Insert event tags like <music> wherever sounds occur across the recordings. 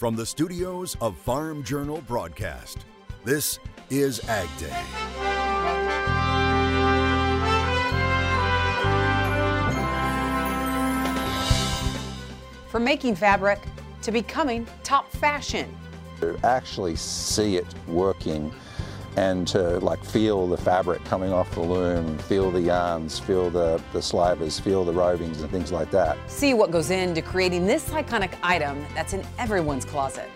from the studios of Farm Journal Broadcast, this is Ag Day. From making fabric to becoming top fashion. To actually see it working and to like feel the fabric coming off the loom, feel the yarns, feel the, the slivers, feel the rovings and things like that. See what goes into creating this iconic item that's in everyone's closet.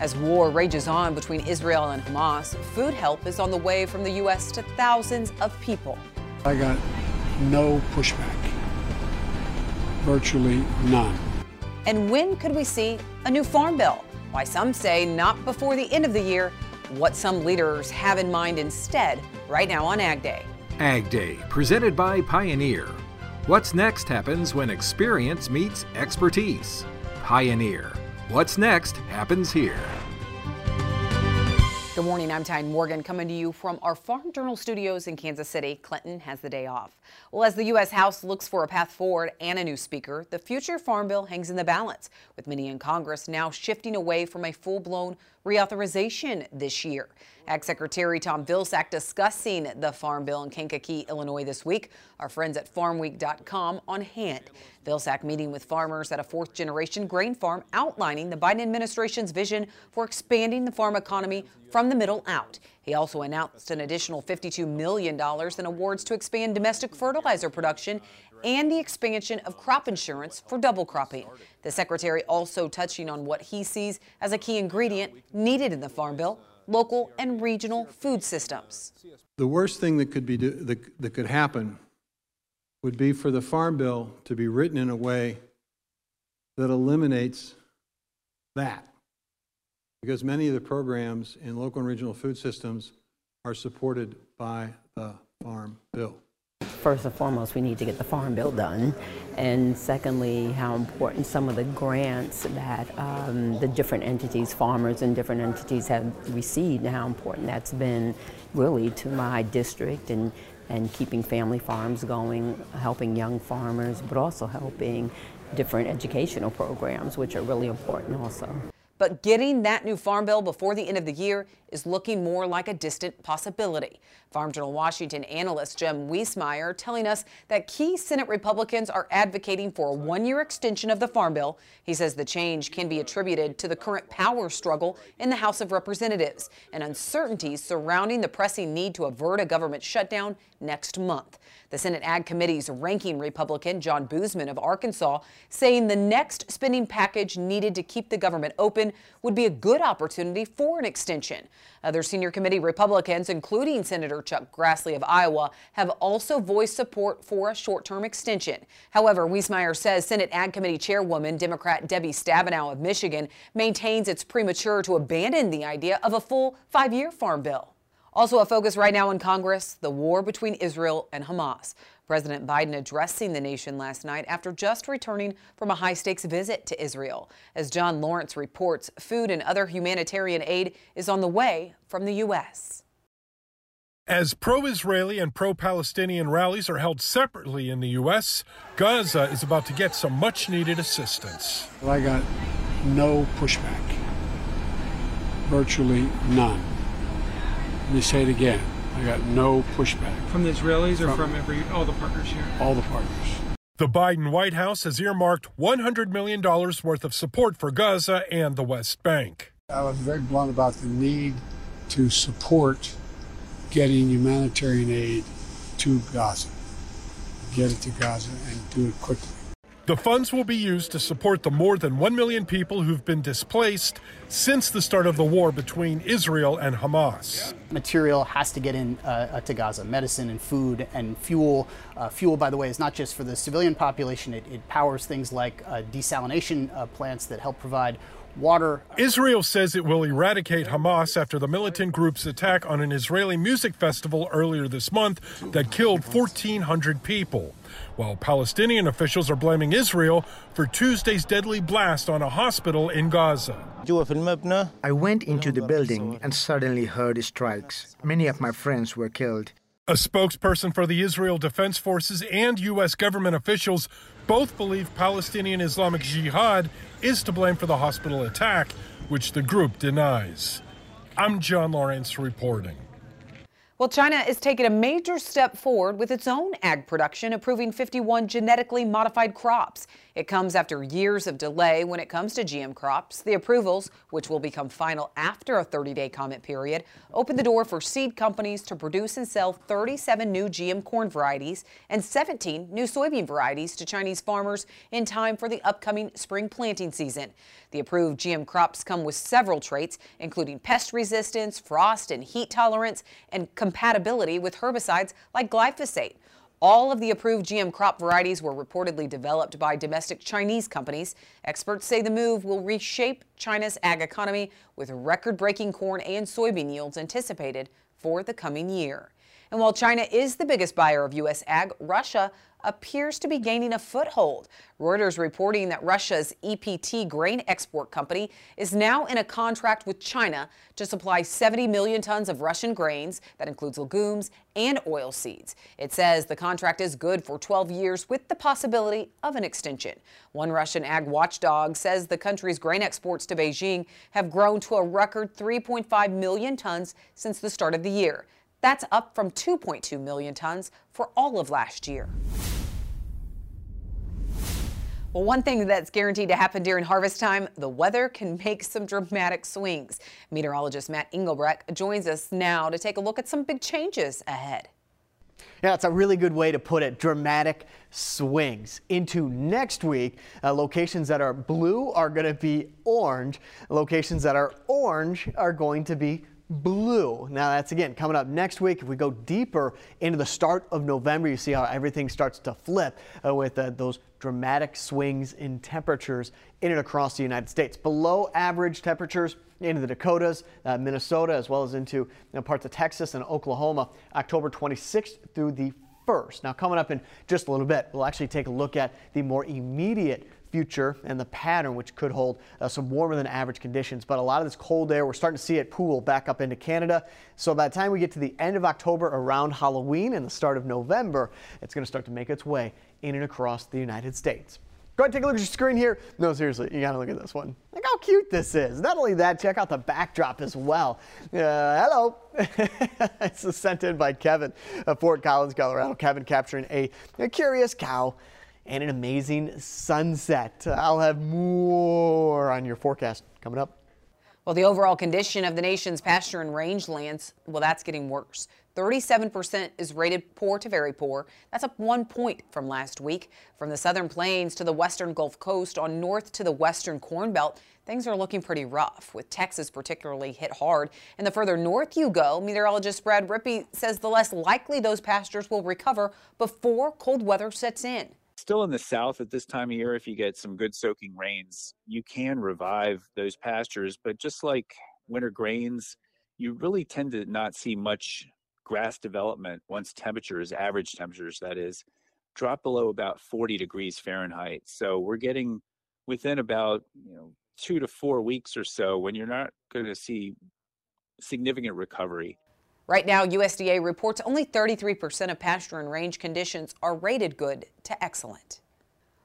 As war rages on between Israel and Hamas, food help is on the way from the U.S. to thousands of people. I got no pushback, virtually none. And when could we see a new farm bill? Why some say not before the end of the year, what some leaders have in mind instead, right now on Ag Day. Ag Day, presented by Pioneer. What's next happens when experience meets expertise. Pioneer. What's next happens here. Good morning, I'm Tyne Morgan coming to you from our Farm Journal studios in Kansas City. Clinton has the day off. Well, as the U.S. House looks for a path forward and a new speaker, the future farm bill hangs in the balance, with many in Congress now shifting away from a full-blown reauthorization this year. Ag Secretary Tom Vilsack discussing the farm bill in Kankakee, Illinois this week. Our friends at farmweek.com on hand. Vilsack meeting with farmers at a fourth generation grain farm outlining the Biden administration's vision for expanding the farm economy from the middle out. He also announced an additional $52 million in awards to expand domestic fertilizer production and the expansion of crop insurance for double cropping. The secretary also touching on what he sees as a key ingredient needed in the farm bill local and regional food systems. The worst thing that could be do, that, that could happen would be for the farm bill to be written in a way that eliminates that. Because many of the programs in local and regional food systems are supported by the farm bill first and foremost, we need to get the farm bill done. And secondly, how important some of the grants that um, the different entities, farmers and different entities have received, and how important that's been really to my district and, and keeping family farms going, helping young farmers, but also helping different educational programs, which are really important also. But getting that new farm bill before the end of the year is looking more like a distant possibility. Farm Journal Washington analyst Jim Wiesemeyer telling us that key Senate Republicans are advocating for a one-year extension of the farm bill. He says the change can be attributed to the current power struggle in the House of Representatives and uncertainties surrounding the pressing need to avert a government shutdown next month. The Senate Ag Committee's ranking Republican, John Boozman of Arkansas, saying the next spending package needed to keep the government open would be a good opportunity for an extension. Other senior committee Republicans, including Senator Chuck Grassley of Iowa, have also voiced support for a short-term extension. However, Wiesemeyer says Senate Ag Committee Chairwoman Democrat Debbie Stabenow of Michigan maintains it's premature to abandon the idea of a full five-year farm bill. Also a focus right now in Congress, the war between Israel and Hamas. President Biden addressing the nation last night after just returning from a high stakes visit to Israel. As John Lawrence reports, food and other humanitarian aid is on the way from the U.S. As pro Israeli and pro Palestinian rallies are held separately in the U.S., Gaza is about to get some much needed assistance. I got no pushback, virtually none. Let me say it again. I got no pushback. From the Israelis or from, from every all the partners here? All the partners. The Biden White House has earmarked $100 million worth of support for Gaza and the West Bank. I was very blunt about the need to support getting humanitarian aid to Gaza. Get it to Gaza and do it quickly. The funds will be used to support the more than 1 million people who've been displaced since the start of the war between Israel and Hamas. Material has to get in uh, to Gaza medicine and food and fuel. Uh, fuel, by the way, is not just for the civilian population, it, it powers things like uh, desalination uh, plants that help provide water. Israel says it will eradicate Hamas after the militant group's attack on an Israeli music festival earlier this month that killed 1,400 people, while Palestinian officials are blaming Israel for Tuesday's deadly blast on a hospital in Gaza. I went into the building and suddenly heard strikes. Many of my friends were killed. A spokesperson for the Israel Defense Forces and U.S. government officials both believe Palestinian Islamic Jihad is to blame for the hospital attack, which the group denies. I'm John Lawrence reporting. Well, China is taking a major step forward with its own ag production, approving 51 genetically modified crops. It comes after years of delay when it comes to GM crops. The approvals, which will become final after a 30 day comment period, open the door for seed companies to produce and sell 37 new GM corn varieties and 17 new soybean varieties to Chinese farmers in time for the upcoming spring planting season. The approved GM crops come with several traits, including pest resistance, frost and heat tolerance, and compatibility with herbicides like glyphosate. All of the approved GM crop varieties were reportedly developed by domestic Chinese companies. Experts say the move will reshape China's ag economy with record breaking corn and soybean yields anticipated for the coming year. And while China is the biggest buyer of U.S. ag, Russia appears to be gaining a foothold. Reuters reporting that Russia's EPT grain export company is now in a contract with China to supply 70 million tons of Russian grains. That includes legumes and oil seeds. It says the contract is good for 12 years with the possibility of an extension. One Russian ag watchdog says the country's grain exports to Beijing have grown to a record 3.5 million tons since the start of the year. That's up from 2.2 million tons for all of last year. Well, one thing that's guaranteed to happen during harvest time, the weather can make some dramatic swings. Meteorologist Matt Engelbrecht joins us now to take a look at some big changes ahead. Yeah, it's a really good way to put it. Dramatic swings into next week. Uh, locations that are blue are going to be orange. Locations that are orange are going to be blue. Now that's again coming up next week. If we go deeper into the start of November, you see how everything starts to flip uh, with uh, those dramatic swings in temperatures in and across the United States. Below average temperatures into the Dakotas, uh, Minnesota, as well as into you know, parts of Texas and Oklahoma, October 26th through the 1st. Now coming up in just a little bit, we'll actually take a look at the more immediate future and the pattern, which could hold uh, some warmer than average conditions. But a lot of this cold air, we're starting to see it pool back up into Canada. So by the time we get to the end of October, around Halloween and the start of November, it's going to start to make its way in and across the United States. Go ahead, take a look at your screen here. No, seriously, you gotta look at this one. Look how cute this is. Not only that, check out the backdrop as well. Uh, hello. <laughs> it's sent in by Kevin of Fort Collins, Colorado. Kevin capturing a, a curious cow and an amazing sunset. I'll have more on your forecast coming up. Well, the overall condition of the nation's pasture and rangelands, well, that's getting worse. 37% is rated poor to very poor. That's up one point from last week. From the southern plains to the western Gulf Coast on north to the western Corn Belt, things are looking pretty rough, with Texas particularly hit hard. And the further north you go, meteorologist Brad Rippey says the less likely those pastures will recover before cold weather sets in still in the south at this time of year if you get some good soaking rains you can revive those pastures but just like winter grains you really tend to not see much grass development once temperatures average temperatures that is drop below about 40 degrees fahrenheit. So we're getting within about you know two to four weeks or so when you're not going to see significant recovery Right now, USDA reports only 33% of pasture and range conditions are rated good to excellent.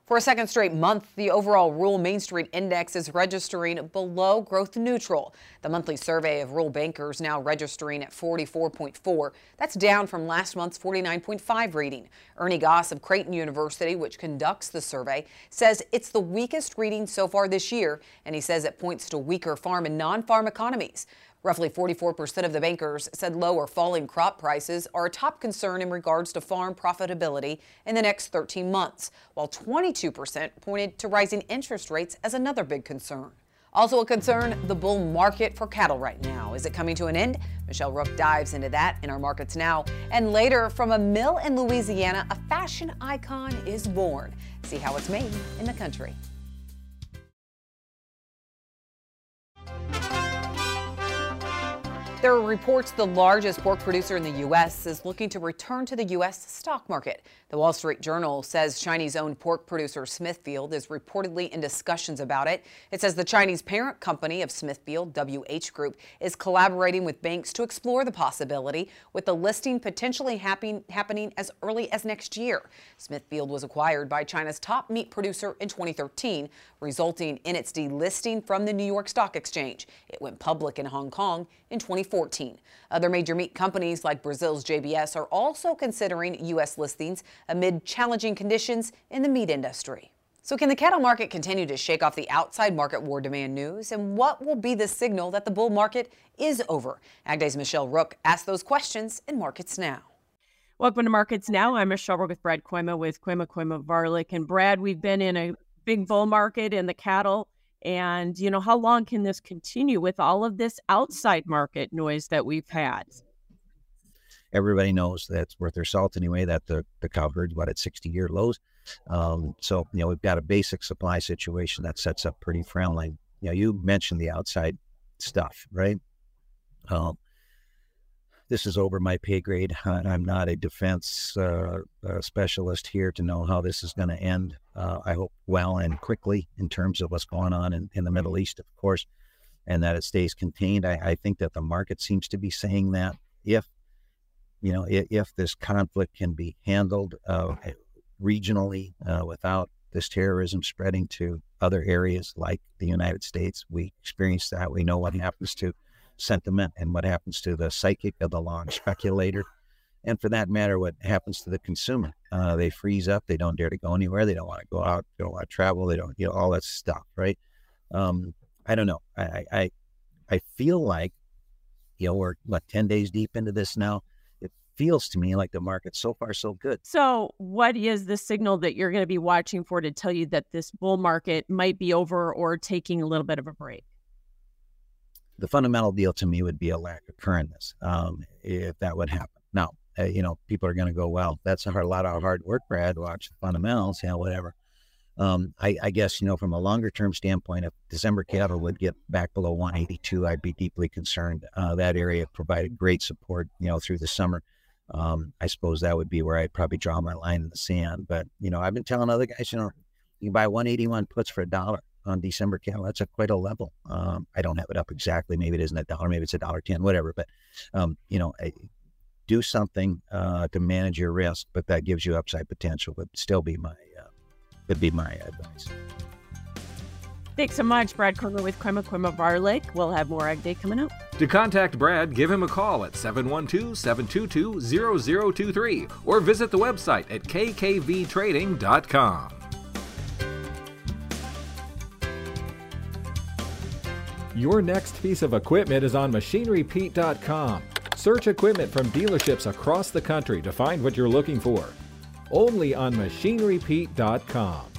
For a second straight month, the overall rural Main Street Index is registering below growth neutral. The monthly survey of rural bankers now registering at 44.4. That's down from last month's 49.5 reading. Ernie Goss of Creighton University, which conducts the survey, says it's the weakest reading so far this year, and he says it points to weaker farm and non-farm economies. Roughly 44% of the bankers said low or falling crop prices are a top concern in regards to farm profitability in the next 13 months, while 22% pointed to rising interest rates as another big concern. Also a concern, the bull market for cattle right now. Is it coming to an end? Michelle Rook dives into that in our markets now. And later, from a mill in Louisiana, a fashion icon is born. See how it's made in the country. There are reports the largest pork producer in the U.S. is looking to return to the U.S. stock market. The Wall Street Journal says Chinese owned pork producer Smithfield is reportedly in discussions about it. It says the Chinese parent company of Smithfield, WH Group, is collaborating with banks to explore the possibility, with the listing potentially happen, happening as early as next year. Smithfield was acquired by China's top meat producer in 2013, resulting in its delisting from the New York Stock Exchange. It went public in Hong Kong in 2014. Other major meat companies like Brazil's JBS are also considering U.S. listings amid challenging conditions in the meat industry. So, can the cattle market continue to shake off the outside market war demand news? And what will be the signal that the bull market is over? AgDay's Michelle Rook asked those questions in Markets Now. Welcome to Markets Now. I'm Michelle Rook with Brad Kooima with Kooima Kooima Varilek. And Brad, we've been in a big bull market in the cattle. And, you know, how long can this continue with all of this outside market noise that we've had? everybody knows that's worth their salt anyway, that the, the cow herd's about at 60 year lows. Um, so, you know, we've got a basic supply situation that sets up pretty friendly. You know, you mentioned the outside stuff, right? Um, this is over my pay grade. I'm not a defense uh, uh, specialist here to know how this is going to end. Uh, I hope well and quickly in terms of what's going on in, in the Middle East, of course, and that it stays contained. I, I think that the market seems to be saying that if you know, if, if this conflict can be handled uh, regionally uh, without this terrorism spreading to other areas like the United States, we experience that. We know what happens to sentiment and what happens to the psychic of the long speculator. And for that matter, what happens to the consumer? Uh, they freeze up. They don't dare to go anywhere. They don't want to go out. They don't want to travel. They don't, you know, all that stuff, right? Um, I don't know. I, I, I feel like, you know, we're what ten days deep into this now It feels to me like the market's so far so good. So, what is the signal that you're going to be watching for to tell you that this bull market might be over or taking a little bit of a break? The fundamental deal to me would be a lack of currentness, um, if that would happen. Now, uh, you know, people are going to go, well, that's a lot of hard work, Brad. Watch the fundamentals, yeah, whatever. Um, I, I, guess, you know, from a longer term standpoint, if December cattle would get back below 182, I'd be deeply concerned. Uh, that area provided great support, you know, through the summer um, I suppose that would be where I'd probably draw my line in the sand. But you know, I've been telling other guys, you know, you buy 181 puts for a dollar on December cattle. That's a quite a level. Um, I don't have it up exactly. Maybe it isn't a dollar. Maybe it's a dollar ten. Whatever. But um, you know, I, do something uh, to manage your risk, but that gives you upside potential. Would still be my uh, would be my advice. Thanks so much, Brad Kooima with Kooima Kooima Varilek. We'll have more Ag Day coming up. To contact Brad, give him a call at 712 722 0023 or visit the website at kkvtrading.com. Your next piece of equipment is on machinerypete.com. Search equipment from dealerships across the country to find what you're looking for. Only on machinerypete.com.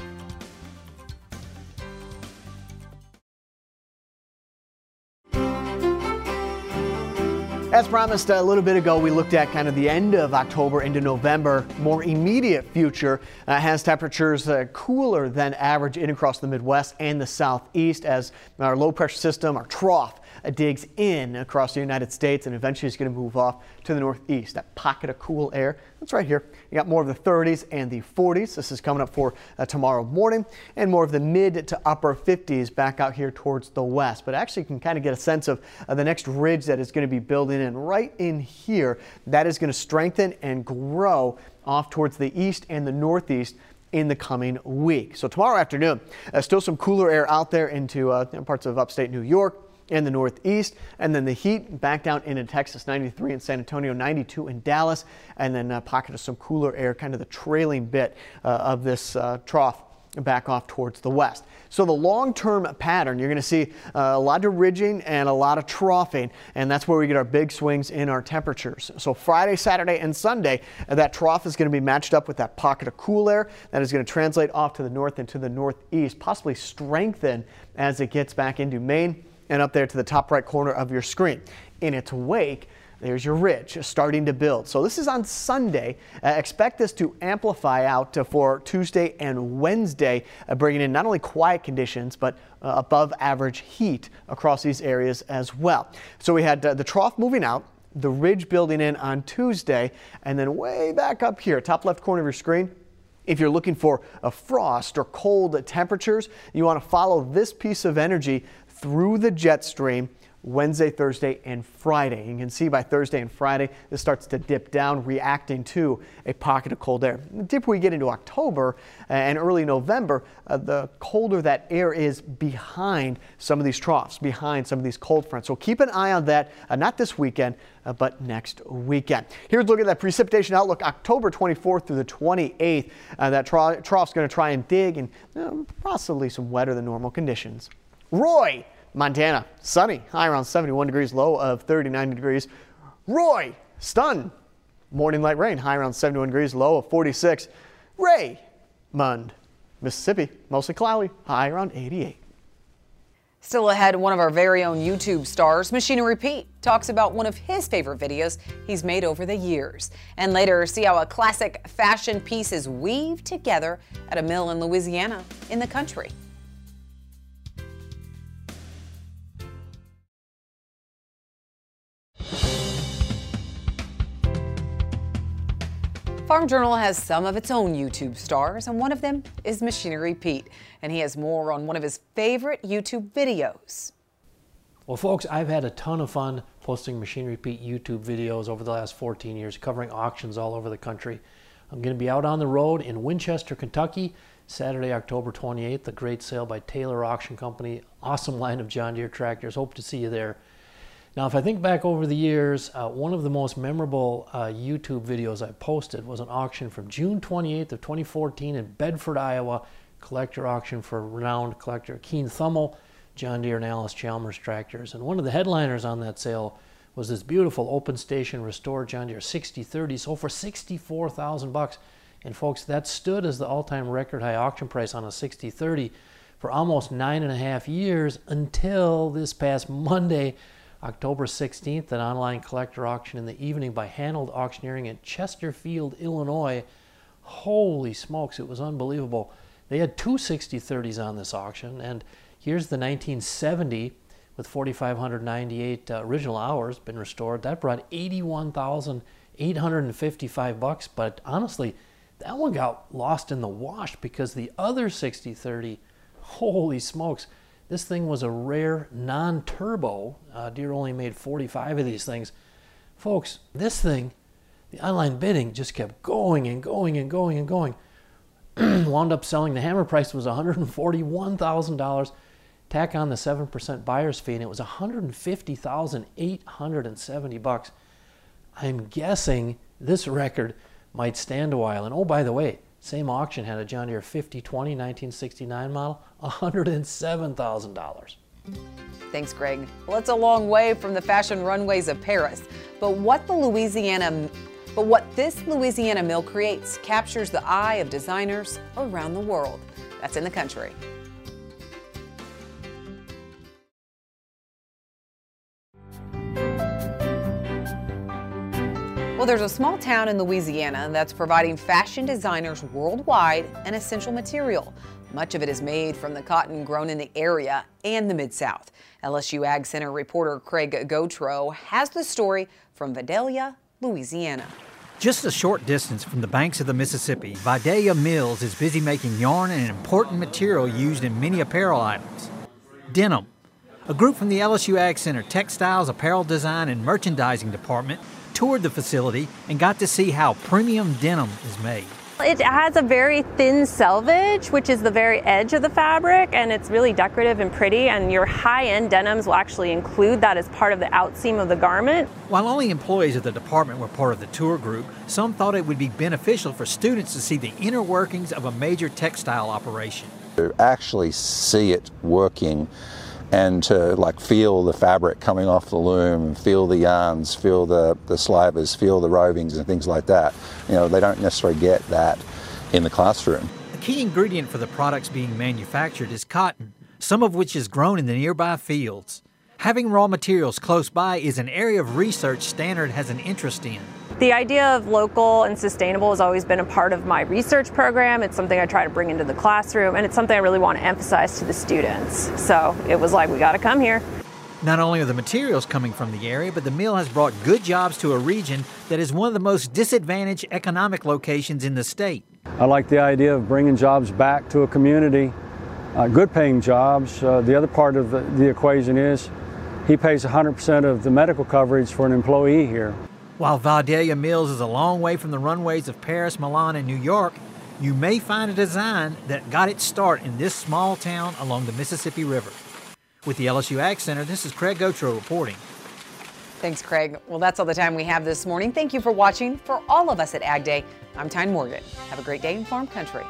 As promised a little bit ago, we looked at kind of the end of October into November. More immediate future uh, has temperatures uh, cooler than average in across the Midwest and the Southeast as our low pressure system, our trough, digs in across the United States and eventually is going to move off to the northeast. That pocket of cool air, that's right here. You got more of the 30s and the 40s. This is coming up for uh, tomorrow morning and more of the mid to upper 50s back out here towards the west. But actually you can kind of get a sense of uh, the next ridge that is going to be building in right in here. That is going to strengthen and grow off towards the east and the northeast in the coming week. So tomorrow afternoon, uh, still some cooler air out there into uh, parts of upstate New York, in the northeast. And then the heat back down into Texas, 93 in San Antonio, 92 in Dallas, and then a pocket of some cooler air, kind of the trailing bit uh, of this uh, trough back off towards the west. So the long-term pattern, you're going to see uh, a lot of ridging and a lot of troughing, and that's where we get our big swings in our temperatures. So Friday, Saturday, and Sunday, that trough is going to be matched up with that pocket of cool air that is going to translate off to the north and to the northeast, possibly strengthen as it gets back into Maine and up there to the top right corner of your screen. In its wake, There's your ridge starting to build. So this is on Sunday. Uh, expect this to amplify out for Tuesday and Wednesday, uh, bringing in not only quiet conditions, but uh, above average heat across these areas as well. So we had uh, the trough moving out, the ridge building in on Tuesday, and then way back up here, top left corner of your screen, if you're looking for a frost or cold temperatures, you want to follow this piece of energy through the jet stream Wednesday, Thursday, and Friday. You can see by Thursday and Friday, this starts to dip down, reacting to a pocket of cold air. The deeper we get into October uh, and early November, uh, the colder that air is behind some of these troughs, behind some of these cold fronts. So keep an eye on that, uh, not this weekend, uh, but next weekend. Here's a look at that precipitation outlook October 24th through the 28th. Uh, that trough's going to try and dig and uh, possibly some wetter than normal conditions. Roy! Montana, sunny, high around 71 degrees, low of 39 degrees. Roy, stun, morning light rain, high around 71 degrees, low of 46. Ray, Mund, Mississippi, mostly cloudy, high around 88. Still ahead, one of our very own YouTube stars, Machinery Pete, talks about one of his favorite videos he's made over the years. And later, see how a classic fashion piece is weaved together at a mill in Louisiana in the country. Farm Journal has some of its own YouTube stars, and one of them is Machinery Pete. And he has more on one of his favorite YouTube videos. Well, folks, I've had a ton of fun posting Machinery Pete YouTube videos over the last 14 years, covering auctions all over the country. I'm going to be out on the road in Winchester, Kentucky, Saturday, October 28th, the great sale by Taylor Auction Company. Awesome line of John Deere tractors. Hope to see you there. Now, if I think back over the years, uh, one of the most memorable uh, YouTube videos I posted was an auction from June 28th of 2014 in Bedford, Iowa, collector auction for renowned collector Keen Thummel, John Deere and Allis Chalmers tractors. And one of the headliners on that sale was this beautiful open station restored John Deere 6030 sold for 64,000 bucks. And folks, that stood as the all-time record high auction price on a 6030 for almost nine and a half years until this past Monday October 16th, an online collector auction in the evening by Hanold Auctioneering in Chesterfield, Illinois. Holy smokes, it was unbelievable. They had two 6030s on this auction, and here's the 1970 with 4,598 uh, original hours been restored. That brought 81,855 bucks, but honestly, that one got lost in the wash because the other 6030, holy smokes, this thing was a rare non-turbo. Uh, Deere only made 45 of these things. Folks, this thing, the online bidding just kept going and going and going and going. <clears throat> Wound up selling, the hammer price was $141,000. Tack on the 7% buyer's fee and it was 150,870 bucks. I'm guessing this record might stand a while. And oh, by the way, same auction had a John Deere 5020 1969 model, $107,000. Thanks, Greg. Well, it's a long way from the fashion runways of Paris, but what the Louisiana but what this Louisiana mill creates captures the eye of designers around the world. That's in the country. Well, there's a small town in Louisiana that's providing fashion designers worldwide an essential material. Much of it is made from the cotton grown in the area and the Mid South. LSU Ag Center reporter Craig Gautreaux has the story from Vidalia, Louisiana. Just a short distance from the banks of the Mississippi, Vidalia Mills is busy making yarn and an important material used in many apparel items denim. A group from the LSU Ag Center Textiles, Apparel Design, and Merchandising Department toured the facility and got to see how premium denim is made. It has a very thin selvage, which is the very edge of the fabric, and it's really decorative and pretty. And your high end denims will actually include that as part of the outseam of the garment. While only employees of the department were part of the tour group, some thought it would be beneficial for students to see the inner workings of a major textile operation. To actually see it working and to like feel the fabric coming off the loom, feel the yarns, feel the, the slivers, feel the rovings and things like that. You know, they don't necessarily get that in the classroom. The key ingredient for the products being manufactured is cotton, some of which is grown in the nearby fields. Having raw materials close by is an area of research Stannard has an interest in. The idea of local and sustainable has always been a part of my research program. It's something I try to bring into the classroom, and it's something I really want to emphasize to the students. So it was like, we got to come here. Not only are the materials coming from the area, but the mill has brought good jobs to a region that is one of the most disadvantaged economic locations in the state. I like the idea of bringing jobs back to a community, uh, good paying jobs. Uh, the other part of the, the equation is he pays 100% of the medical coverage for an employee here. While Vidalia Mills is a long way from the runways of Paris, Milan, and New York, you may find a design that got its start in this small town along the Mississippi River. With the LSU Ag Center, this is Craig Gautreaux reporting. Thanks, Craig. Well, that's all the time we have this morning. Thank you for watching. For all of us at Ag Day, I'm Tyne Morgan. Have a great day in Farm Country.